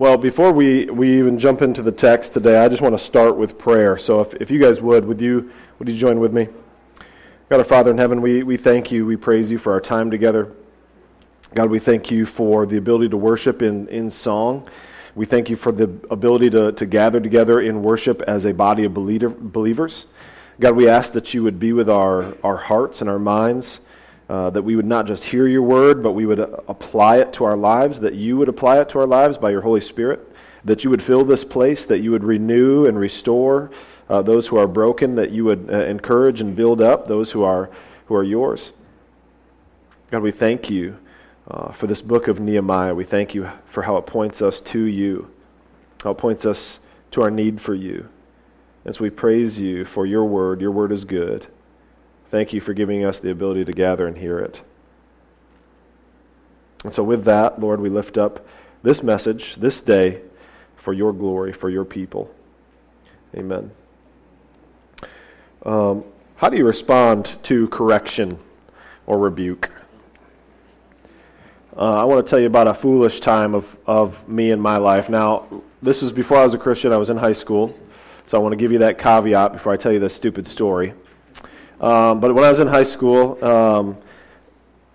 Well, before we, we even jump into the text today, I just want to start with prayer. So if, if you guys would, would you, would you join with me? God, our Father in heaven, we, we thank you, we praise you for our time together. God, we thank you for the ability to worship in, in song. We thank you for the ability to, to gather together in worship as a body of believer, believers. God, we ask that you would be with our, our hearts and our minds, uh, that we would not just hear your word, but we would apply it to our lives, that you would apply it to our lives by your Holy Spirit, that you would fill this place, that you would renew and restore uh, those who are broken, that you would uh, encourage and build up those who are, who are yours. God, we thank you uh, for this book of Nehemiah. We thank you for how it points us to you, how it points us to our need for you. As we praise you for your word, your word is good. Thank you for giving us the ability to gather and hear it. And so, with that, Lord, we lift up this message this day for your glory, for your people. Amen. Um, how do you respond to correction or rebuke? Uh, I want to tell you about a foolish time of, of me in my life. Now, this was before I was a Christian. I was in high school. So I want to give you that caveat before I tell you this stupid story. Um, but when I was in high school, um,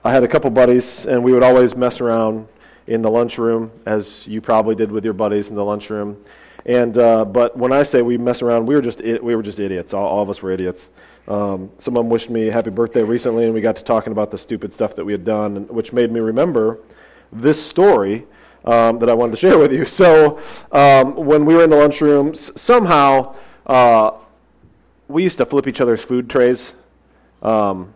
I had a couple buddies, and we would always mess around in the lunchroom, as you probably did with your buddies in the lunchroom. And uh, but when I say we mess around, we were just we were just idiots. All, all of us were idiots. Um, someone wished me happy birthday recently, and we got to talking about the stupid stuff that we had done, which made me remember this story um, that I wanted to share with you. So um, when we were in the lunchroom, somehow uh, we used to flip each other's food trays um,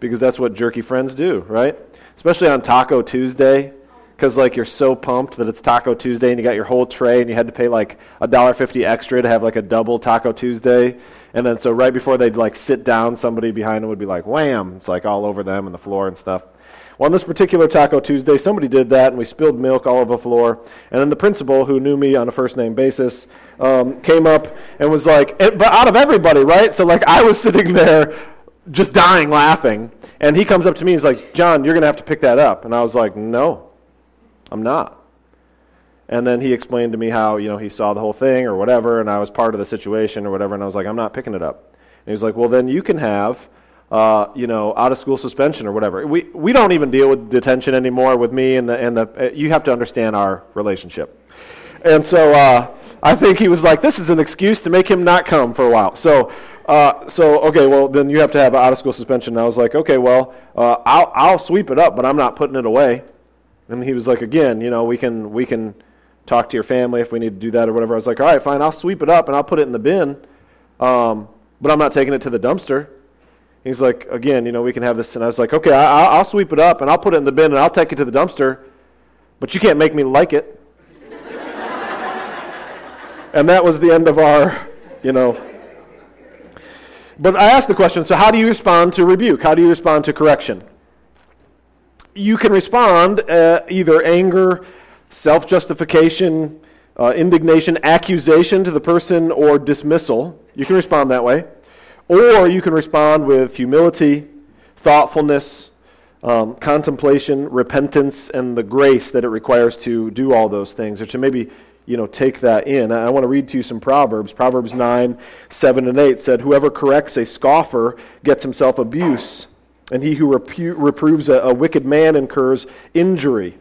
because that's what jerky friends do, right? Especially on Taco Tuesday. Because like you're so pumped that it's Taco Tuesday and you got your whole tray and you had to pay like a dollar fifty extra to have like a double Taco Tuesday, and then so right before they'd like sit down, somebody behind them would be like wham, it's like all over them and the floor and stuff. On this particular Taco Tuesday, somebody did that, and we spilled milk all over the floor. And then the principal, who knew me on a first name basis, um, came up and was like, eh, but out of everybody, right? So, like, I was sitting there just dying laughing. And he comes up to me, and he's like, John, you're going to have to pick that up. And I was like, no, I'm not. And then he explained to me how, you know, he saw the whole thing or whatever, and I was part of the situation or whatever, and I was like, I'm not picking it up. And he was like, well, then you can have uh, you know, out of school suspension or whatever. We, we don't even deal with detention anymore with me and the, and the, uh, you have to understand our relationship. And so uh, I think he was like, this is an excuse to make him not come for a while. So, uh, so okay, well, then you have to have out of school suspension. And I was like, okay, well, uh, I'll, I'll sweep it up, but I'm not putting it away. And he was like, again, you know, we can, we can talk to your family if we need to do that or whatever. I was like, all right, fine, I'll sweep it up and I'll put it in the bin, um, but I'm not taking it to the dumpster. He's like, again, you know, we can have this. And I was like, okay, I, will sweep it up and I'll put it in the bin and I'll take it to the dumpster, but you can't make me like it. and that was the end of our, you know. But I asked the question so, how do you respond to rebuke? How do you respond to correction? You can respond uh, either anger, self justification, uh, indignation, accusation to the person, or dismissal. You can respond that way. Or you can respond with humility, thoughtfulness, um, contemplation, repentance, and the grace that it requires to do all those things, or to maybe you know take that in. I want to read to you some proverbs. Proverbs nine, seven, and eight said, "Whoever corrects a scoffer gets himself abuse, and he who repu- reproves a, a wicked man incurs injury."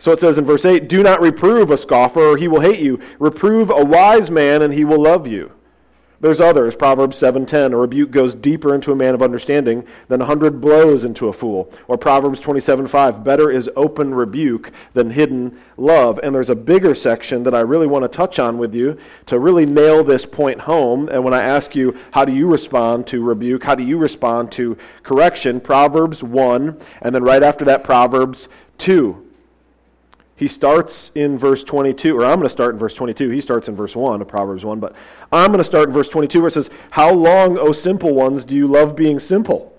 So it says in verse 8, Do not reprove a scoffer, or he will hate you. Reprove a wise man, and he will love you. There's others. Proverbs 7:10, a rebuke goes deeper into a man of understanding than a hundred blows into a fool. Or Proverbs 27:5, better is open rebuke than hidden love. And there's a bigger section that I really want to touch on with you to really nail this point home. And when I ask you, how do you respond to rebuke? How do you respond to correction? Proverbs 1, and then right after that Proverbs 2. He starts in verse 22, or I'm going to start in verse 22. He starts in verse 1 of Proverbs 1, but I'm going to start in verse 22 where it says, How long, O simple ones, do you love being simple?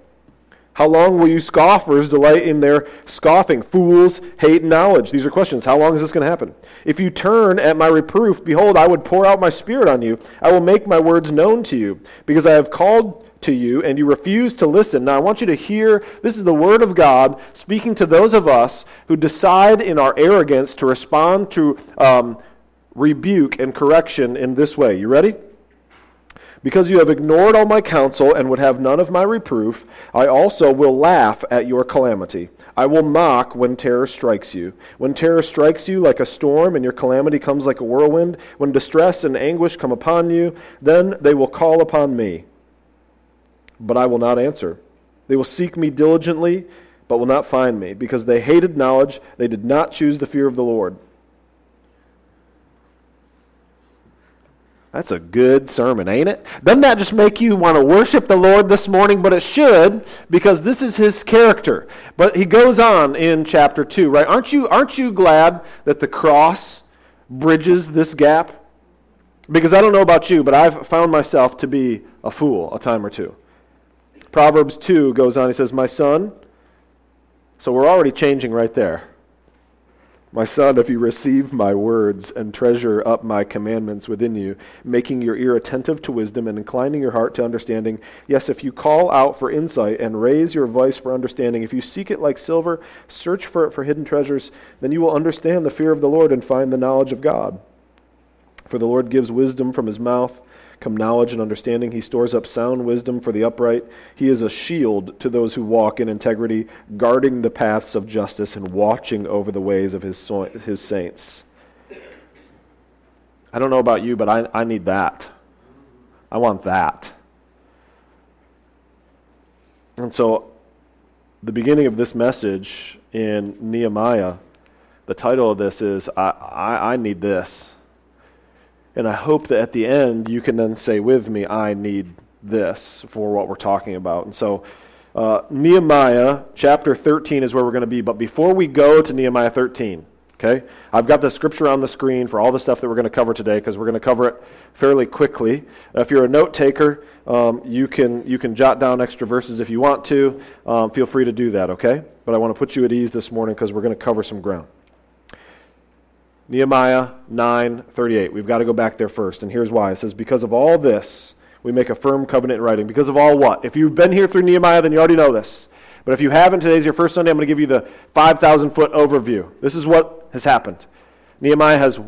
How long will you scoffers delight in their scoffing? Fools hate knowledge. These are questions. How long is this going to happen? If you turn at my reproof, behold, I would pour out my spirit on you. I will make my words known to you, because I have called to you, and you refuse to listen. Now, I want you to hear this is the Word of God speaking to those of us who decide in our arrogance to respond to um, rebuke and correction in this way. You ready? Because you have ignored all my counsel and would have none of my reproof, I also will laugh at your calamity. I will mock when terror strikes you. When terror strikes you like a storm and your calamity comes like a whirlwind, when distress and anguish come upon you, then they will call upon me. But I will not answer. They will seek me diligently, but will not find me, because they hated knowledge, they did not choose the fear of the Lord. That's a good sermon, ain't it? Doesn't that just make you want to worship the Lord this morning? But it should, because this is his character. But he goes on in chapter 2, right? Aren't you, aren't you glad that the cross bridges this gap? Because I don't know about you, but I've found myself to be a fool a time or two. Proverbs 2 goes on, he says, My son, so we're already changing right there. My son, if you receive my words and treasure up my commandments within you, making your ear attentive to wisdom and inclining your heart to understanding, yes, if you call out for insight and raise your voice for understanding, if you seek it like silver, search for it for hidden treasures, then you will understand the fear of the Lord and find the knowledge of God. For the Lord gives wisdom from his mouth come knowledge and understanding. He stores up sound wisdom for the upright. He is a shield to those who walk in integrity, guarding the paths of justice and watching over the ways of his, his saints. I don't know about you, but I, I need that. I want that. And so, the beginning of this message in Nehemiah, the title of this is I, I, I need this. And I hope that at the end you can then say with me, I need this for what we're talking about. And so, uh, Nehemiah chapter 13 is where we're going to be. But before we go to Nehemiah 13, okay, I've got the scripture on the screen for all the stuff that we're going to cover today because we're going to cover it fairly quickly. If you're a note taker, um, you, can, you can jot down extra verses if you want to. Um, feel free to do that, okay? But I want to put you at ease this morning because we're going to cover some ground. Nehemiah 9:38. We've got to go back there first, and here's why. It says, "Because of all this, we make a firm covenant in writing." Because of all what? If you've been here through Nehemiah, then you already know this. But if you haven't, today's your first Sunday. I'm going to give you the 5,000 foot overview. This is what has happened. Nehemiah has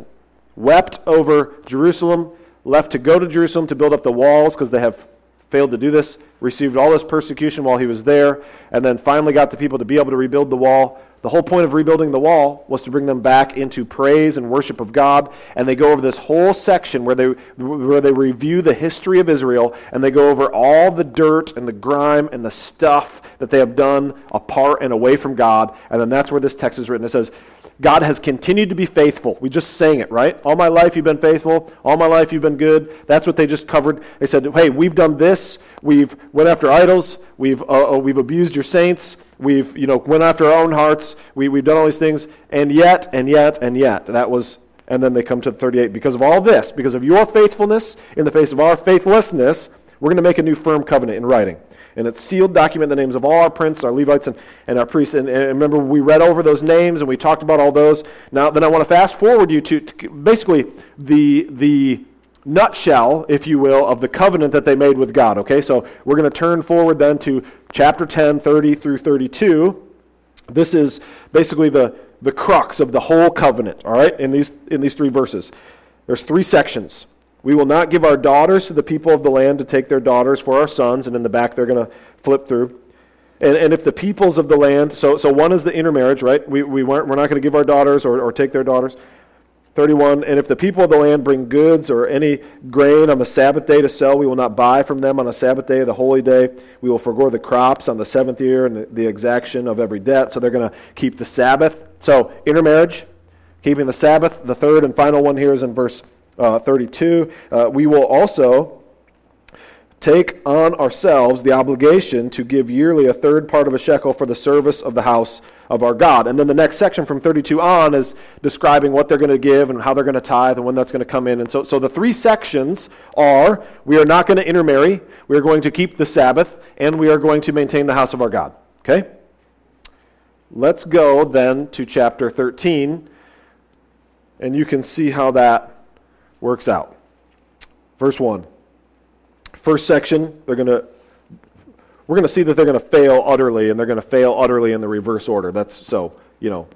wept over Jerusalem, left to go to Jerusalem to build up the walls because they have failed to do this, received all this persecution while he was there, and then finally got the people to be able to rebuild the wall. The whole point of rebuilding the wall was to bring them back into praise and worship of God. And they go over this whole section where they, where they review the history of Israel and they go over all the dirt and the grime and the stuff that they have done apart and away from God. And then that's where this text is written. It says, God has continued to be faithful. We just sang it, right? All my life you've been faithful. All my life you've been good. That's what they just covered. They said, hey, we've done this. We've went after idols. We've, uh, uh we've abused your saints. We've, you know, went after our own hearts. We, we've done all these things. And yet, and yet, and yet. That was, and then they come to 38. Because of all this, because of your faithfulness in the face of our faithlessness, we're going to make a new firm covenant in writing and it's sealed document the names of all our princes, our Levites, and, and our priests. And, and, remember, we read over those names and we talked about all those. Now, then I want to fast forward you to, to basically the, the nutshell, if you will, of the covenant that they made with God. Okay, so we're going to turn forward then to chapter 10, 30 through 32. This is basically the, the crux of the whole covenant, all right, in these, in these three verses. There's three sections. We will not give our daughters to the people of the land to take their daughters for our sons. And in the back, they're going to flip through. And, and if the peoples of the land, so, so one is the intermarriage, right? We, we weren't, we're not going to give our daughters or, or take their daughters. 31, and if the people of the land bring goods or any grain on the Sabbath day to sell, we will not buy from them on the Sabbath day, the holy day. We will forego the crops on the seventh year and the, the exaction of every debt. So they're going to keep the Sabbath. So intermarriage, keeping the Sabbath. The third and final one here is in verse uh, 32, uh, we will also take on ourselves the obligation to give yearly a third part of a shekel for the service of the house of our God. And then the next section from 32 on is describing what they're going to give and how they're going to tithe and when that's going to come in. And so, so the three sections are we are not going to intermarry, we are going to keep the Sabbath, and we are going to maintain the house of our God. Okay? Let's go then to chapter 13, and you can see how that works out. Verse 1. First section, they're going to we're going to see that they're going to fail utterly, and they're going to fail utterly in the reverse order. That's so, you know,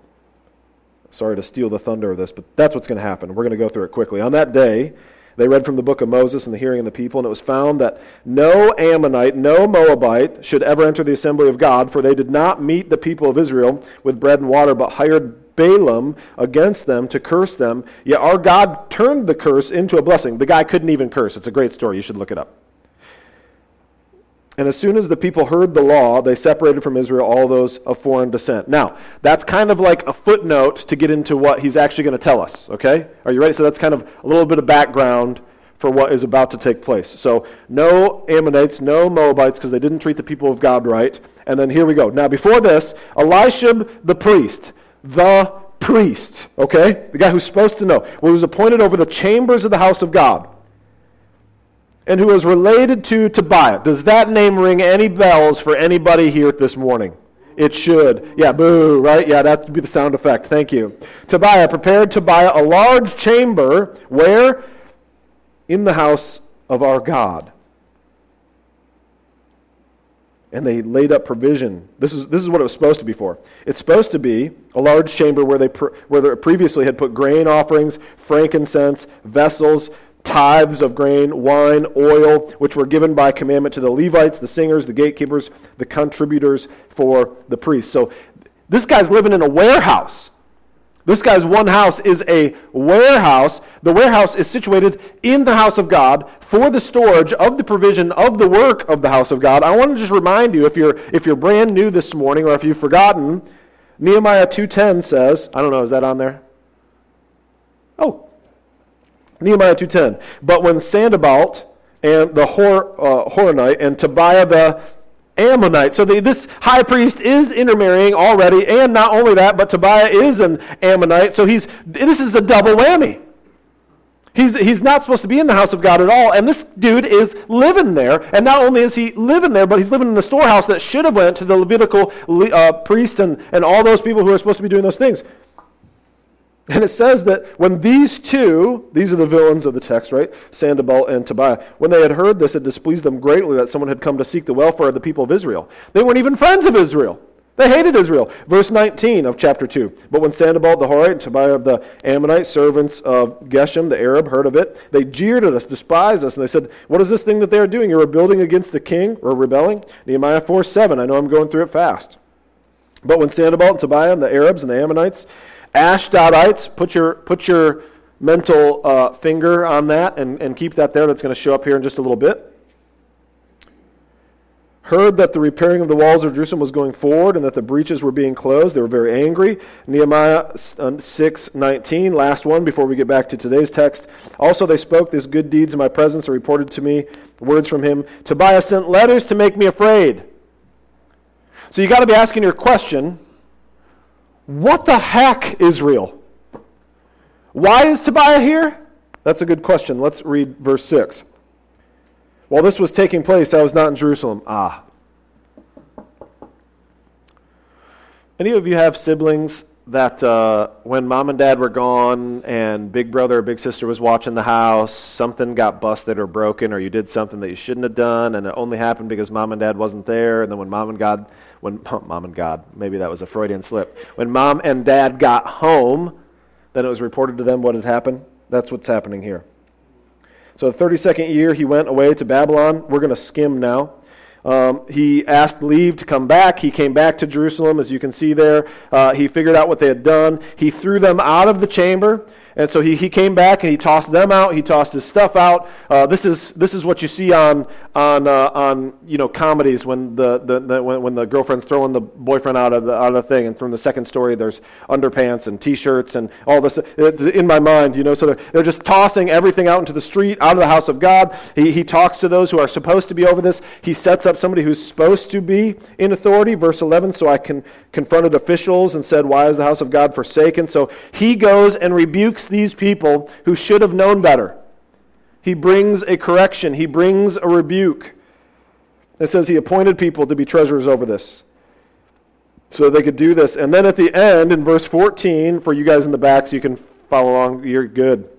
sorry to steal the thunder of this, but that's what's going to happen. We're going to go through it quickly. On that day, they read from the book of Moses in the hearing of the people, and it was found that no Ammonite, no Moabite should ever enter the assembly of God, for they did not meet the people of Israel with bread and water, but hired Balaam against them to curse them. Yet our God turned the curse into a blessing. The guy couldn't even curse. It's a great story. You should look it up. And as soon as the people heard the law, they separated from Israel all those of foreign descent. Now, that's kind of like a footnote to get into what he's actually going to tell us, okay? Are you ready? So that's kind of a little bit of background for what is about to take place. So, no Ammonites, no Moabites, because they didn't treat the people of God right. And then here we go. Now, before this, Eliashib the priest, the priest, okay? The guy who's supposed to know, was appointed over the chambers of the house of God and who is related to Tobiah. Does that name ring any bells for anybody here this morning? It should. Yeah, boo, right? Yeah, that would be the sound effect. Thank you. Tobiah prepared Tobiah a large chamber where? In the house of our God. And they laid up provision. This is, this is what it was supposed to be for. It's supposed to be a large chamber where they, where they previously had put grain offerings, frankincense, vessels, tithes of grain, wine, oil, which were given by commandment to the Levites, the singers, the gatekeepers, the contributors for the priests. So this guy's living in a warehouse. This guy's one house is a warehouse. The warehouse is situated in the house of God for the storage of the provision of the work of the house of God. I want to just remind you if you're if you're brand new this morning or if you've forgotten, Nehemiah 2:10 says, I don't know, is that on there? Oh, Nehemiah 2.10. But when Sanballat and the Hor, uh, Horonite and Tobiah the Ammonite. So the, this high priest is intermarrying already, and not only that, but Tobiah is an Ammonite. So he's this is a double whammy. He's, he's not supposed to be in the house of God at all, and this dude is living there. And not only is he living there, but he's living in the storehouse that should have went to the Levitical uh, priest and, and all those people who are supposed to be doing those things. And it says that when these two, these are the villains of the text, right? Sanballat and Tobiah, when they had heard this, it displeased them greatly that someone had come to seek the welfare of the people of Israel. They weren't even friends of Israel. They hated Israel. Verse 19 of chapter 2. But when Sanballat the Horite and Tobiah the Ammonite, servants of Geshem the Arab, heard of it, they jeered at us, despised us, and they said, What is this thing that they are doing? You're rebelling against the king, or rebelling? Nehemiah 4 7. I know I'm going through it fast. But when Sanballat and Tobiah and the Arabs and the Ammonites Ashdodites, put your, put your mental uh, finger on that and, and keep that there. That's going to show up here in just a little bit. Heard that the repairing of the walls of Jerusalem was going forward and that the breaches were being closed. They were very angry. Nehemiah 6 19, last one before we get back to today's text. Also, they spoke these good deeds in my presence and reported to me words from him. Tobiah sent letters to make me afraid. So you got to be asking your question what the heck, Israel? Why is Tobiah here? That's a good question. Let's read verse 6. While this was taking place, I was not in Jerusalem. Ah. Any of you have siblings that uh, when mom and dad were gone and big brother or big sister was watching the house, something got busted or broken, or you did something that you shouldn't have done, and it only happened because mom and dad wasn't there, and then when mom and God when mom and God, maybe that was a Freudian slip. When mom and dad got home, then it was reported to them what had happened. That's what's happening here. So, the 32nd year, he went away to Babylon. We're going to skim now. Um, he asked leave to come back. He came back to Jerusalem, as you can see there. Uh, he figured out what they had done. He threw them out of the chamber. And so he, he came back and he tossed them out. He tossed his stuff out. Uh, this is this is what you see on on uh, on you know comedies when the, the, the, when, when the girlfriend's throwing the boyfriend out of the out of the thing. And from the second story, there's underpants and T-shirts and all this in my mind. You know, so they're, they're just tossing everything out into the street, out of the house of God. He he talks to those who are supposed to be over this. He sets up somebody who's supposed to be in authority. Verse 11. So I can confronted officials and said, Why is the house of God forsaken? So he goes and rebukes these people who should have known better. He brings a correction, he brings a rebuke. It says he appointed people to be treasurers over this. So they could do this. And then at the end, in verse 14, for you guys in the back so you can follow along, you're good.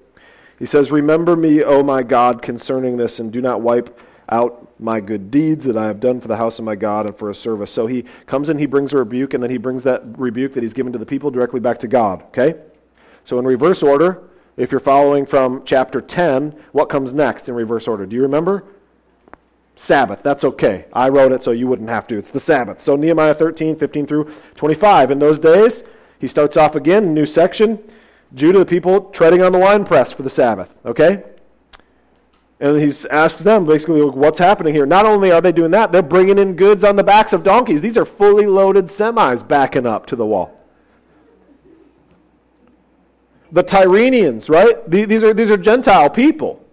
He says, Remember me, O my God, concerning this, and do not wipe out my good deeds that I have done for the house of my God and for his service. So he comes in, he brings a rebuke, and then he brings that rebuke that he's given to the people directly back to God. Okay? So in reverse order, if you're following from chapter 10, what comes next in reverse order? Do you remember? Sabbath. That's okay. I wrote it so you wouldn't have to. It's the Sabbath. So Nehemiah 13, 15 through 25. In those days, he starts off again, new section. Judah, the people treading on the winepress for the Sabbath. Okay? And he asks them basically, what's happening here? Not only are they doing that, they're bringing in goods on the backs of donkeys. These are fully loaded semis backing up to the wall. The Tyrenians, right? These are, these are Gentile people.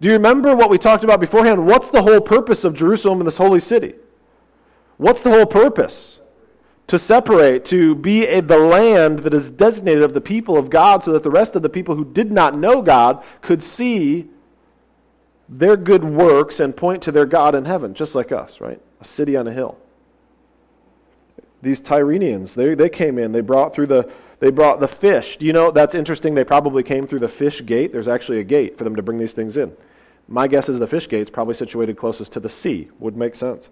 Do you remember what we talked about beforehand? What's the whole purpose of Jerusalem and this holy city? What's the whole purpose? To separate, to be a, the land that is designated of the people of God so that the rest of the people who did not know God could see their good works and point to their God in heaven, just like us, right? A city on a hill. These Tyrenians, they, they came in, they brought through the they brought the fish. Do you know that's interesting? They probably came through the fish gate. There's actually a gate for them to bring these things in. My guess is the fish gate's probably situated closest to the sea. Would make sense.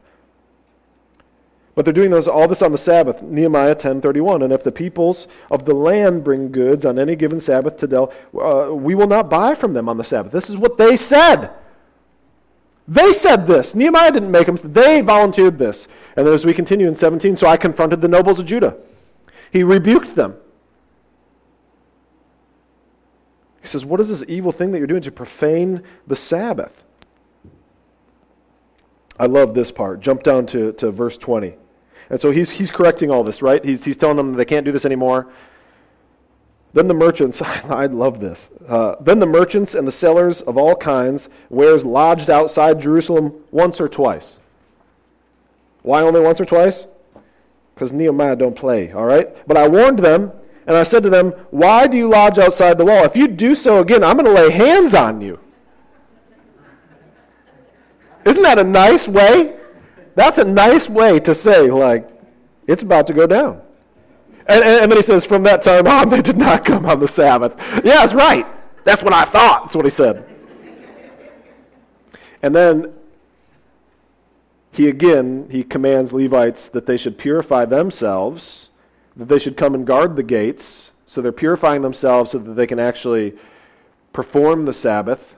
But they're doing those, all this on the Sabbath, Nehemiah 10:31. And if the peoples of the land bring goods on any given Sabbath to Del, uh, we will not buy from them on the Sabbath. This is what they said. They said this. Nehemiah didn't make them. They volunteered this. And as we continue in 17, so I confronted the nobles of Judah. He rebuked them. He says, What is this evil thing that you're doing to profane the Sabbath? I love this part. Jump down to, to verse 20. And so he's, he's correcting all this, right? He's, he's telling them that they can't do this anymore. Then the merchants, I love this. Uh, then the merchants and the sellers of all kinds, wares lodged outside Jerusalem once or twice. Why only once or twice? Because Nehemiah don't play, all right? But I warned them, and I said to them, Why do you lodge outside the wall? If you do so again, I'm going to lay hands on you. Isn't that a nice way? That's a nice way to say, like, it's about to go down. And, and, then he says, from that time on, they did not come on the Sabbath. Yeah, that's right. That's what I thought. That's what he said. And then he again, he commands Levites that they should purify themselves, that they should come and guard the gates. So they're purifying themselves so that they can actually perform the Sabbath.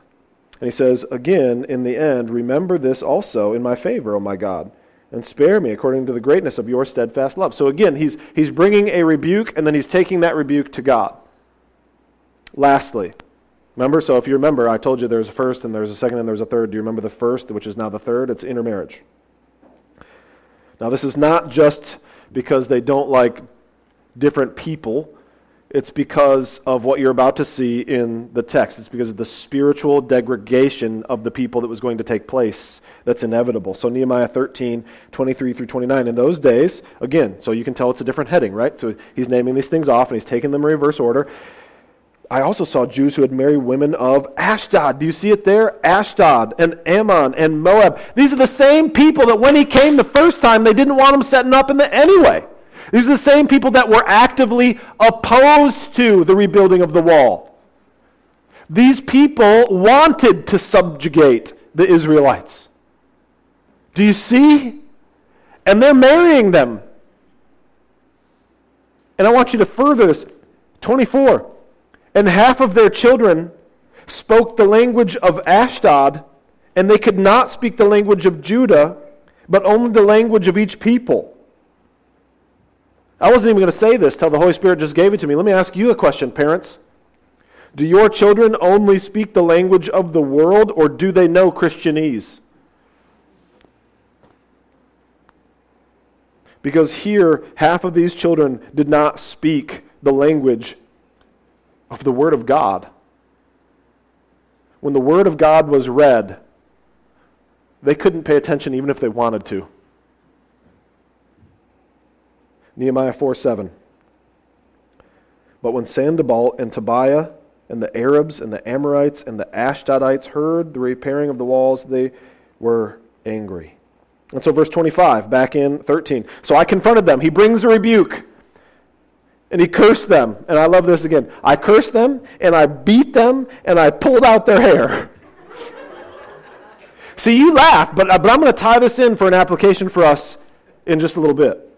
And he says, again, in the end, remember this also in my favor, O my God and spare me according to the greatness of your steadfast love. So again, he's, he's bringing a rebuke and then he's taking that rebuke to God. Lastly, remember, so if you remember, I told you there's a first and there's a second and there's a third. Do you remember the first, which is now the third? It's intermarriage. Now, this is not just because they don't like different people it's because of what you're about to see in the text. It's because of the spiritual degradation of the people that was going to take place that's inevitable. So, Nehemiah 13, 23 through 29. In those days, again, so you can tell it's a different heading, right? So, he's naming these things off and he's taking them in reverse order. I also saw Jews who had married women of Ashdod. Do you see it there? Ashdod and Ammon and Moab. These are the same people that when he came the first time, they didn't want him setting up in the anyway. These are the same people that were actively opposed to the rebuilding of the wall. These people wanted to subjugate the Israelites. Do you see? And they're marrying them. And I want you to further this. 24. And half of their children spoke the language of Ashdod, and they could not speak the language of Judah, but only the language of each people. I wasn't even going to say this till the Holy Spirit just gave it to me. Let me ask you a question, parents. Do your children only speak the language of the world, or do they know Christianese? Because here, half of these children did not speak the language of the Word of God. When the Word of God was read, they couldn't pay attention even if they wanted to. Nehemiah 4 7. But when Sanballat and Tobiah and the Arabs and the Amorites and the Ashdodites heard the repairing of the walls, they were angry. And so, verse 25, back in 13. So I confronted them. He brings a rebuke. And he cursed them. And I love this again. I cursed them, and I beat them, and I pulled out their hair. See, you laugh, but, but I'm going to tie this in for an application for us in just a little bit.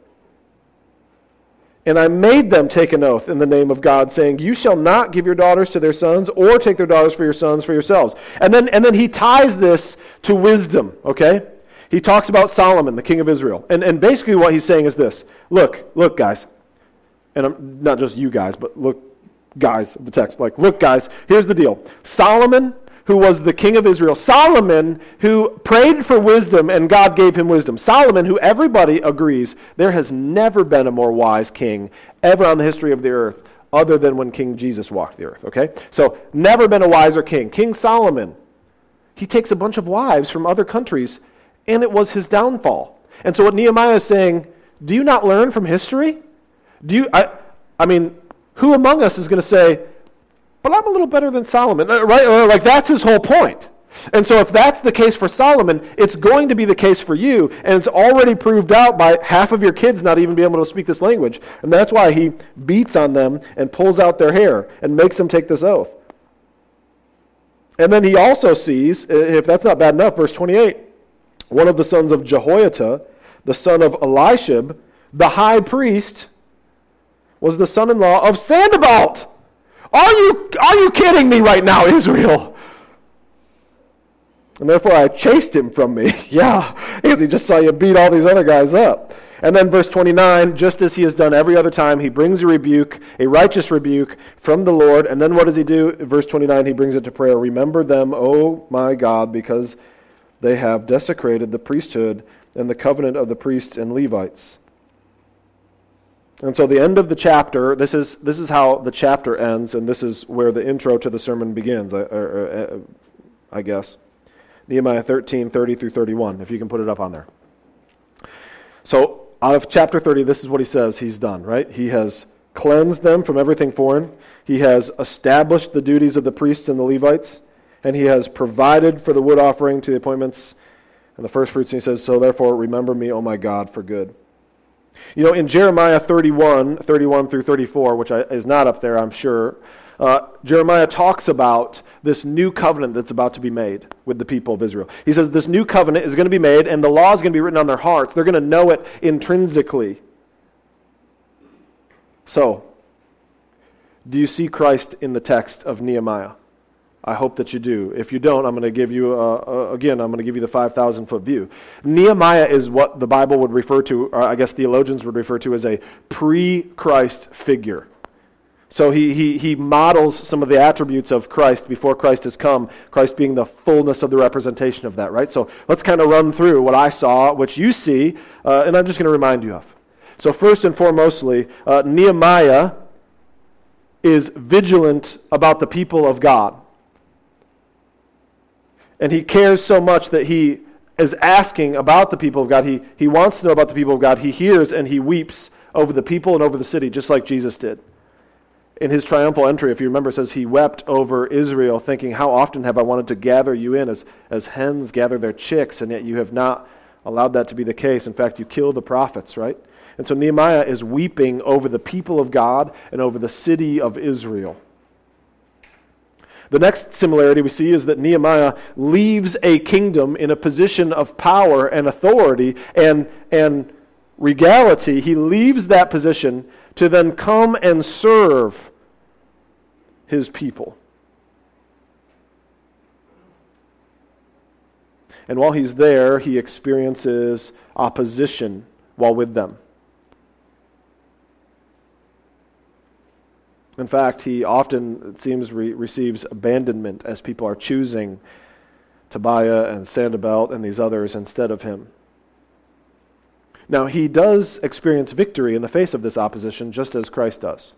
And I made them take an oath in the name of God, saying, You shall not give your daughters to their sons, or take their daughters for your sons for yourselves. And then, and then he ties this to wisdom, okay? He talks about Solomon, the king of Israel. And, and basically what he's saying is this Look, look, guys. And I'm, not just you guys, but look, guys of the text. Like, look, guys, here's the deal. Solomon who was the king of Israel. Solomon, who prayed for wisdom and God gave him wisdom. Solomon, who everybody agrees there has never been a more wise king ever on the history of the earth other than when King Jesus walked the earth, okay? So, never been a wiser king. King Solomon, he takes a bunch of wives from other countries, and it was his downfall. And so, what Nehemiah is saying, do you not learn from history? Do you, I, I mean, who among us is going to say, but I'm a little better than Solomon, uh, right? Uh, like that's his whole point. And so, if that's the case for Solomon, it's going to be the case for you. And it's already proved out by half of your kids not even being able to speak this language. And that's why he beats on them and pulls out their hair and makes them take this oath. And then he also sees, if that's not bad enough, verse 28, one of the sons of Jehoiada, the son of Eliashib, the high priest, was the son in law of Sanballat are you, are you kidding me right now, Israel? And therefore I chased him from me. yeah, because he just saw you beat all these other guys up. And then verse 29, just as he has done every other time, he brings a rebuke, a righteous rebuke from the Lord. And then what does he do? Verse 29, he brings it to prayer. Remember them, O my God, because they have desecrated the priesthood and the covenant of the priests and Levites. And so the end of the chapter, this is, this is how the chapter ends, and this is where the intro to the sermon begins, I, er, er, er, I guess. Nehemiah 13, 30 through 31, if you can put it up on there. So out of chapter 30, this is what he says he's done, right? He has cleansed them from everything foreign. He has established the duties of the priests and the Levites, and he has provided for the wood offering to the appointments and the first fruits. And he says, So therefore, remember me, O my God, for good. You know, in Jeremiah 31, 31 through 34, which is not up there, I'm sure, uh, Jeremiah talks about this new covenant that's about to be made with the people of Israel. He says this new covenant is going to be made, and the law is going to be written on their hearts. They're going to know it intrinsically. So, do you see Christ in the text of Nehemiah? I hope that you do. If you don't, I'm going to give you, uh, uh, again, I'm going to give you the 5,000 foot view. Nehemiah is what the Bible would refer to, or I guess theologians would refer to as a pre Christ figure. So he, he, he models some of the attributes of Christ before Christ has come, Christ being the fullness of the representation of that, right? So let's kind of run through what I saw, which you see, uh, and I'm just going to remind you of. So, first and foremostly, uh, Nehemiah is vigilant about the people of God. And he cares so much that he is asking about the people of God. He, he wants to know about the people of God. He hears and he weeps over the people and over the city, just like Jesus did. In his triumphal entry, if you remember, says he wept over Israel, thinking, How often have I wanted to gather you in as, as hens gather their chicks, and yet you have not allowed that to be the case. In fact, you kill the prophets, right? And so Nehemiah is weeping over the people of God and over the city of Israel. The next similarity we see is that Nehemiah leaves a kingdom in a position of power and authority and, and regality. He leaves that position to then come and serve his people. And while he's there, he experiences opposition while with them. In fact, he often, it seems, re- receives abandonment as people are choosing Tobiah and Sanballat and these others instead of him. Now, he does experience victory in the face of this opposition, just as Christ does.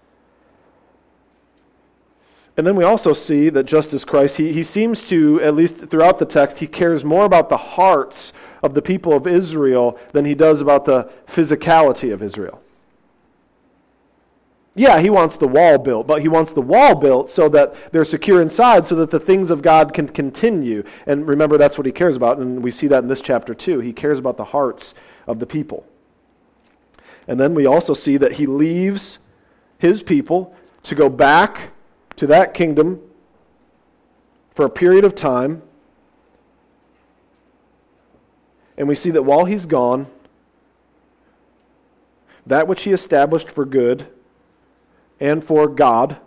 And then we also see that just as Christ, he, he seems to, at least throughout the text, he cares more about the hearts of the people of Israel than he does about the physicality of Israel. Yeah, he wants the wall built, but he wants the wall built so that they're secure inside, so that the things of God can continue. And remember, that's what he cares about, and we see that in this chapter too. He cares about the hearts of the people. And then we also see that he leaves his people to go back to that kingdom for a period of time And we see that while he's gone, that which he established for good and for God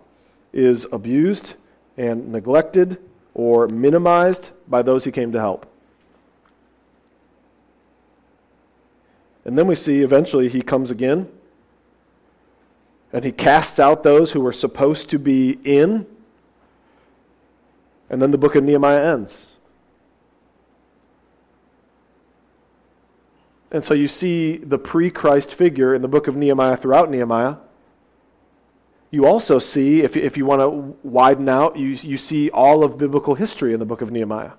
is abused and neglected or minimized by those he came to help. And then we see eventually he comes again and he casts out those who were supposed to be in. And then the book of Nehemiah ends. And so you see the pre Christ figure in the book of Nehemiah throughout Nehemiah. You also see, if, if you want to widen out, you, you see all of biblical history in the book of Nehemiah.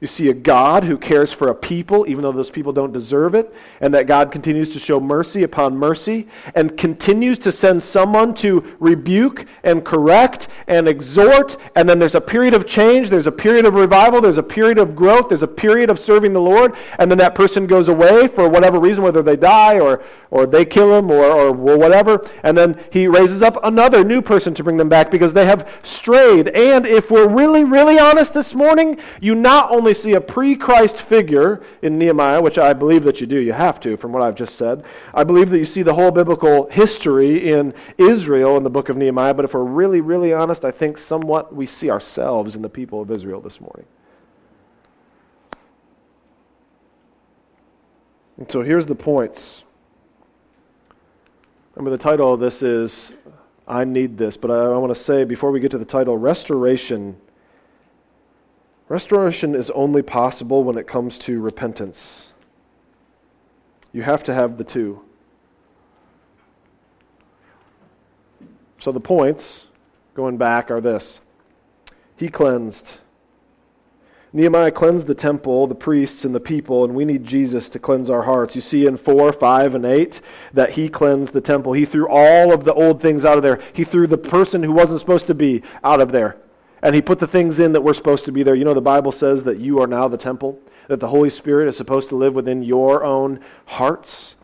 You see a God who cares for a people, even though those people don't deserve it, and that God continues to show mercy upon mercy, and continues to send someone to rebuke and correct and exhort. And then there's a period of change, there's a period of revival, there's a period of growth, there's a period of serving the Lord, and then that person goes away for whatever reason, whether they die or, or they kill him or, or whatever. And then he raises up another new person to bring them back because they have strayed. And if we're really, really honest this morning, you not only see a pre Christ figure in Nehemiah, which I believe that you do, you have to, from what I've just said. I believe that you see the whole biblical history in Israel in the book of Nehemiah, but if we're really, really honest, I think somewhat we see ourselves in the people of Israel this morning. And so here's the points. Remember, the title of this is I Need This, but I, I want to say before we get to the title, Restoration Restoration is only possible when it comes to repentance. You have to have the two. So the points, going back, are this He cleansed. Nehemiah cleansed the temple, the priests, and the people, and we need Jesus to cleanse our hearts. You see in 4, 5, and 8 that he cleansed the temple. He threw all of the old things out of there. He threw the person who wasn't supposed to be out of there. And he put the things in that were supposed to be there. You know, the Bible says that you are now the temple, that the Holy Spirit is supposed to live within your own hearts.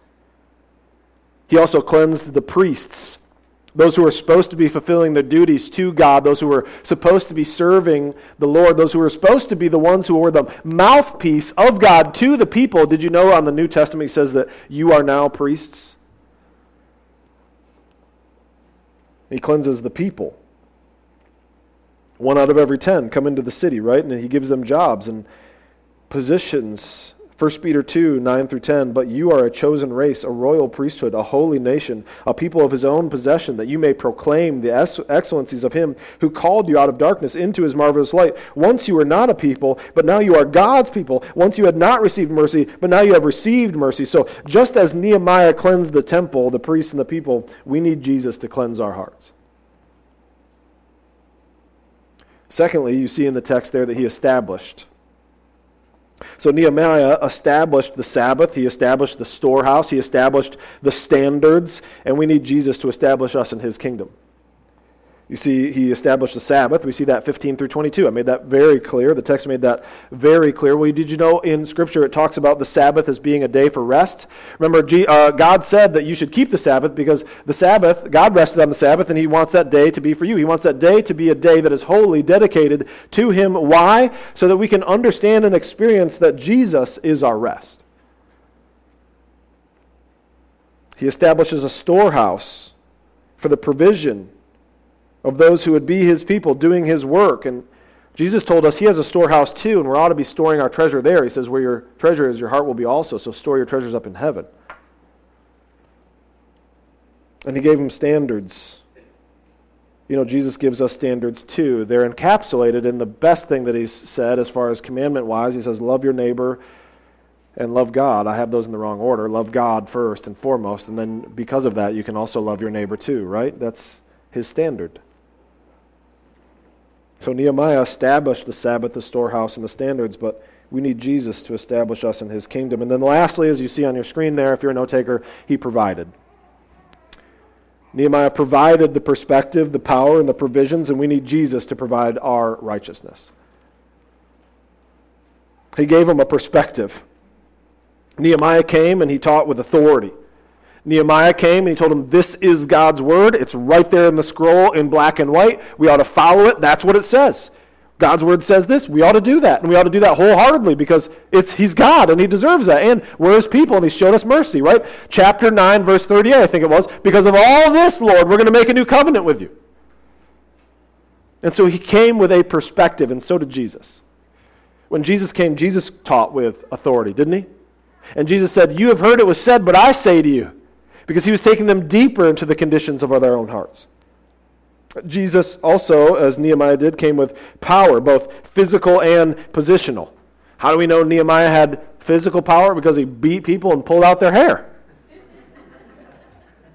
He also cleansed the priests, those who are supposed to be fulfilling their duties to God, those who were supposed to be serving the Lord, those who were supposed to be the ones who were the mouthpiece of God to the people. Did you know on the New Testament he says that you are now priests? He cleanses the people. One out of every ten come into the city, right? And he gives them jobs and positions. 1 Peter 2, 9 through 10. But you are a chosen race, a royal priesthood, a holy nation, a people of his own possession, that you may proclaim the excellencies of him who called you out of darkness into his marvelous light. Once you were not a people, but now you are God's people. Once you had not received mercy, but now you have received mercy. So just as Nehemiah cleansed the temple, the priests, and the people, we need Jesus to cleanse our hearts. Secondly, you see in the text there that he established. So Nehemiah established the Sabbath, he established the storehouse, he established the standards, and we need Jesus to establish us in his kingdom. You see, he established the Sabbath. We see that 15 through 22. I made that very clear. The text made that very clear. Well, did you know in Scripture it talks about the Sabbath as being a day for rest? Remember, uh, God said that you should keep the Sabbath because the Sabbath, God rested on the Sabbath, and he wants that day to be for you. He wants that day to be a day that is wholly dedicated to him. Why? So that we can understand and experience that Jesus is our rest. He establishes a storehouse for the provision of those who would be his people doing his work. And Jesus told us he has a storehouse too, and we ought to be storing our treasure there. He says, Where your treasure is, your heart will be also. So store your treasures up in heaven. And he gave him standards. You know, Jesus gives us standards too. They're encapsulated in the best thing that he's said as far as commandment wise. He says, Love your neighbor and love God. I have those in the wrong order. Love God first and foremost, and then because of that, you can also love your neighbor too, right? That's his standard. So Nehemiah established the Sabbath, the storehouse, and the standards, but we need Jesus to establish us in his kingdom. And then lastly, as you see on your screen there, if you're a note taker, he provided. Nehemiah provided the perspective, the power, and the provisions, and we need Jesus to provide our righteousness. He gave them a perspective. Nehemiah came and he taught with authority. Nehemiah came and he told him, This is God's word. It's right there in the scroll in black and white. We ought to follow it. That's what it says. God's word says this, we ought to do that. And we ought to do that wholeheartedly because it's, he's God and he deserves that. And we're his people and he's shown us mercy, right? Chapter 9, verse 38, I think it was. Because of all this, Lord, we're going to make a new covenant with you. And so he came with a perspective, and so did Jesus. When Jesus came, Jesus taught with authority, didn't he? And Jesus said, You have heard it was said, but I say to you, because he was taking them deeper into the conditions of their own hearts. Jesus also, as Nehemiah did, came with power, both physical and positional. How do we know Nehemiah had physical power? Because he beat people and pulled out their hair.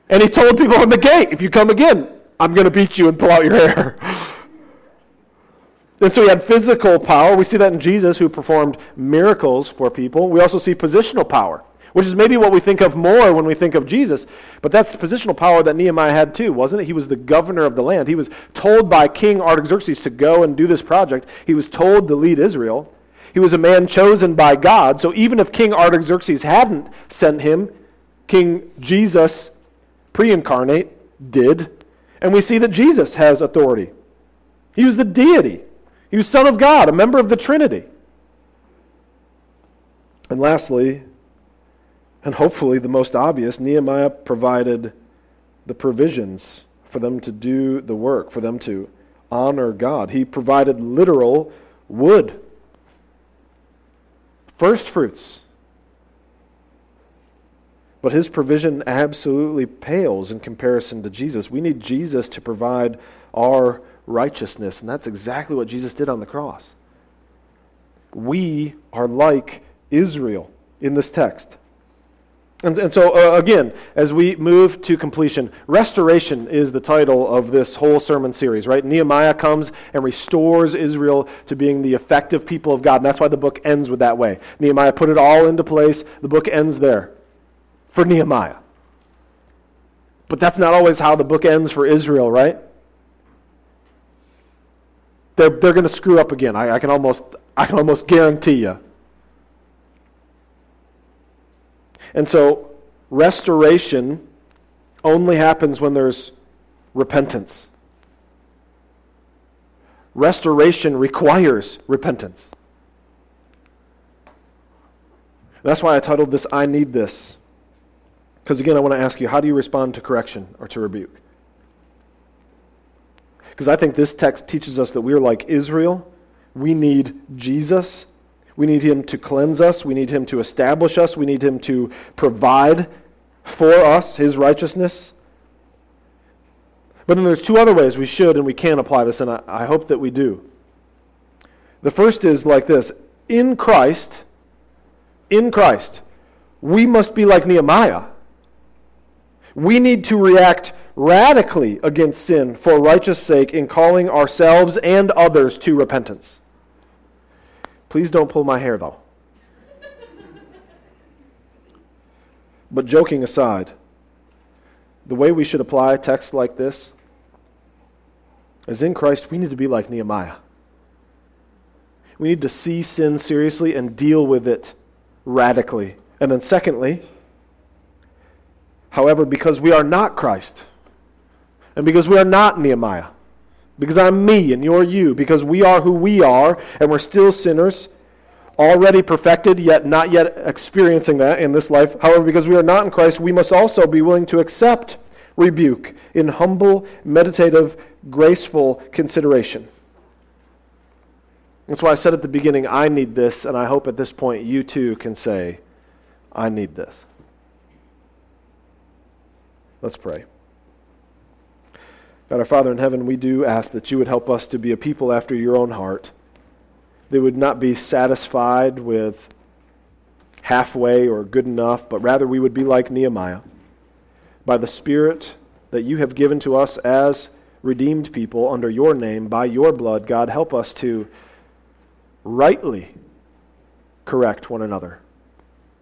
And he told people on the gate, if you come again, I'm going to beat you and pull out your hair. and so he had physical power. We see that in Jesus, who performed miracles for people. We also see positional power which is maybe what we think of more when we think of Jesus. But that's the positional power that Nehemiah had too, wasn't it? He was the governor of the land. He was told by King Artaxerxes to go and do this project. He was told to lead Israel. He was a man chosen by God. So even if King Artaxerxes hadn't sent him, King Jesus, pre incarnate, did. And we see that Jesus has authority. He was the deity, he was Son of God, a member of the Trinity. And lastly, and hopefully, the most obvious, Nehemiah provided the provisions for them to do the work, for them to honor God. He provided literal wood, first fruits. But his provision absolutely pales in comparison to Jesus. We need Jesus to provide our righteousness, and that's exactly what Jesus did on the cross. We are like Israel in this text. And, and so, uh, again, as we move to completion, restoration is the title of this whole sermon series, right? Nehemiah comes and restores Israel to being the effective people of God. And that's why the book ends with that way. Nehemiah put it all into place. The book ends there for Nehemiah. But that's not always how the book ends for Israel, right? They're, they're going to screw up again. I, I, can almost, I can almost guarantee you. And so, restoration only happens when there's repentance. Restoration requires repentance. That's why I titled this, I Need This. Because again, I want to ask you, how do you respond to correction or to rebuke? Because I think this text teaches us that we're like Israel. We need Jesus we need Him to cleanse us. We need Him to establish us. We need Him to provide for us His righteousness. But then there's two other ways we should and we can apply this, and I, I hope that we do. The first is like this In Christ, in Christ, we must be like Nehemiah. We need to react radically against sin for righteous sake in calling ourselves and others to repentance. Please don't pull my hair, though. but joking aside, the way we should apply a text like this is in Christ, we need to be like Nehemiah. We need to see sin seriously and deal with it radically. And then, secondly, however, because we are not Christ, and because we are not Nehemiah, because I'm me and you're you, because we are who we are, and we're still sinners, already perfected, yet not yet experiencing that in this life. However, because we are not in Christ, we must also be willing to accept rebuke in humble, meditative, graceful consideration. That's why I said at the beginning, I need this, and I hope at this point you too can say, I need this. Let's pray. God, our Father in heaven, we do ask that you would help us to be a people after your own heart. They would not be satisfied with halfway or good enough, but rather we would be like Nehemiah. By the Spirit that you have given to us as redeemed people under your name, by your blood, God, help us to rightly correct one another,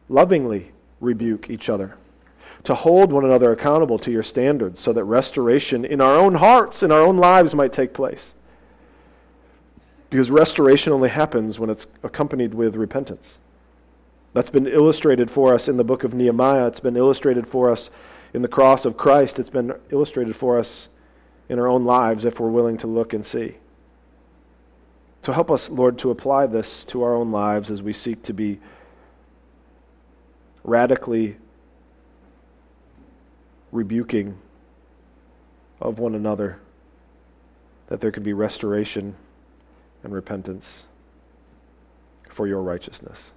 lovingly rebuke each other to hold one another accountable to your standards so that restoration in our own hearts, in our own lives, might take place. Because restoration only happens when it's accompanied with repentance. That's been illustrated for us in the book of Nehemiah. It's been illustrated for us in the cross of Christ. It's been illustrated for us in our own lives if we're willing to look and see. So help us, Lord, to apply this to our own lives as we seek to be radically rebuking of one another, that there could be restoration and repentance for your righteousness.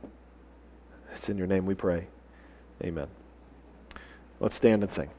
It's in your name we pray. Amen. Let's stand and sing.